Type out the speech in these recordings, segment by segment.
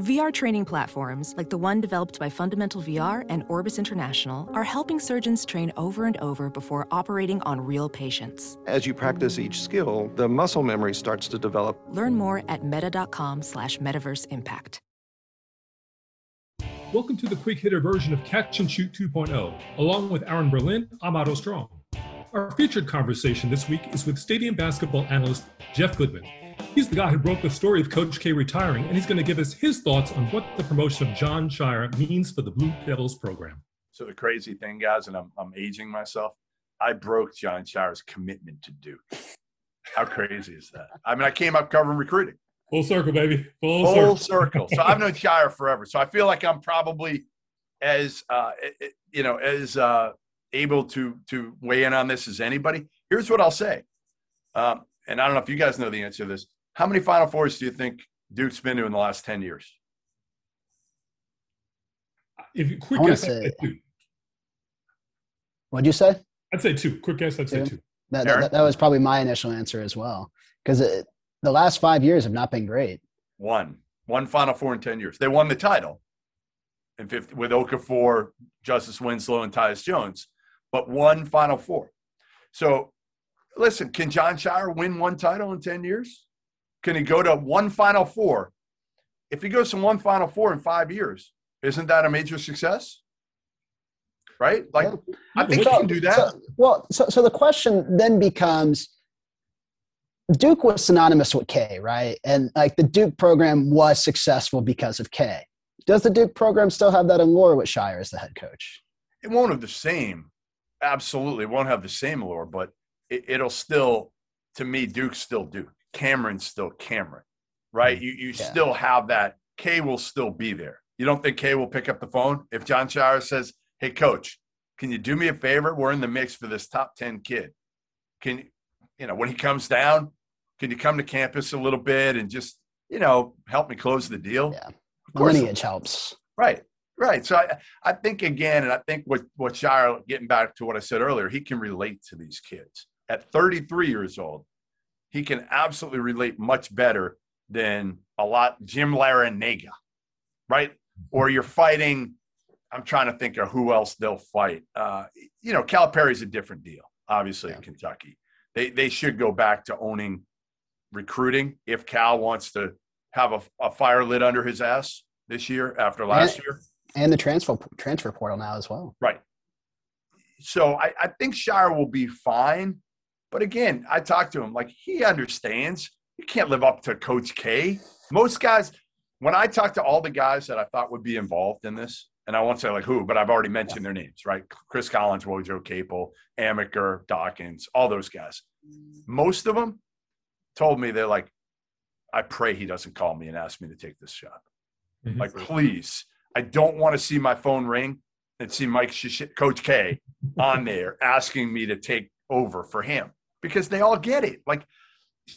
VR training platforms, like the one developed by Fundamental VR and Orbis International, are helping surgeons train over and over before operating on real patients. As you practice each skill, the muscle memory starts to develop. Learn more at meta.com slash metaverse impact. Welcome to the quick hitter version of Catch and Shoot 2.0. Along with Aaron Berlin, I'm Otto Strong. Our featured conversation this week is with stadium basketball analyst Jeff Goodman. He's the guy who broke the story of Coach K retiring, and he's going to give us his thoughts on what the promotion of Jon Scheyer means for the Blue Devils program. So the crazy thing, guys, and I'm, I'm aging myself, I broke Jon Scheyer's commitment to Duke. How crazy is that? I mean, I came up covering recruiting. Full circle, baby. Full, Full circle. circle. So I've known Scheyer forever. So I feel like I'm probably as uh, you know as uh, able to to weigh in on this as anybody. Here's what I'll say, um, and I don't know if you guys know the answer to this. How many Final Fours do you think Duke's been to in the last ten years? If you quick I wanna guess, I'd say- say two. What'd you say? I'd say two. Quick guess, I'd say Two. two. That, that, that was probably my initial answer as well. Because the last five years have not been great. One, one Final Four in ten years. They won the title, in 50, with Okafor, Justice Winslow, and Tyus Jones, but one Final Four. So, listen, can Jon Scheyer win one title in ten years? Can he go to one Final Four? If he goes to one Final Four in five years, isn't that a major success? Right? Like, Yeah. I think he can do that. So, well, so, so the question then becomes Duke was synonymous with K, right? And like the Duke program was successful because of K. Does the Duke program still have that allure with Scheyer as the head coach? it won't have the same absolutely it won't have the same allure but it, it'll still to me duke's still duke cameron's still cameron right you you Yeah. still have that k will still be there you don't think k will pick up the phone if jon Scheyer says hey coach can you do me a favor we're in the mix for this top 10 kid can you you know when he comes down can you come to campus a little bit and just you know help me close the deal Yeah. Lineage helps. Right. Right. So I, I think again, and I think what what Scheyer, getting back to what I said earlier, he can relate to these kids. At 33 years old, he can absolutely relate much better than a lot Jim Larranaga, right? Or you're fighting. I'm trying to think of who else they'll fight. Uh, you know, Calipari's a different deal, obviously in Kentucky. They they should go back to owning recruiting if Cal wants to have a, a fire lit under his ass this year after last year. And the transfer transfer portal now as well. Right. So I, I think Scheyer will be fine. But again, I talked to him like he understands you can't live up to Coach K. Most guys, when I talk to all the guys that I thought would be involved in this, and I won't say like who, but I've already mentioned their names, right? Chris Collins, Wojo Capel, Amaker, Dawkins, all those guys. Most of them told me they're like, I pray he doesn't call me and ask me to take this job. Mhm. Like, please, I don't want to see my phone ring and see Mike Shish- Coach K on there asking me to take over for him because they all get it. Like,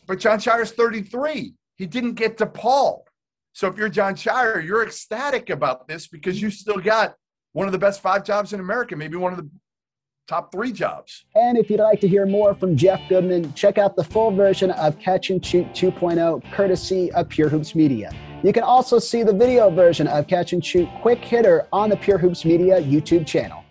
but Jon Scheyer's 33. He didn't get to Paul. So if you're Jon Scheyer, you're ecstatic about this because you still got one of the best five jobs in America, maybe one of the top three jobs. And if you'd like to hear more from Jeff Goodman, check out the full version of Catch and Shoot 2.0, courtesy of Pure Hoops Media. You can also see the video version of Catch and Shoot Quick Hitter on the Pure Hoops Media YouTube channel.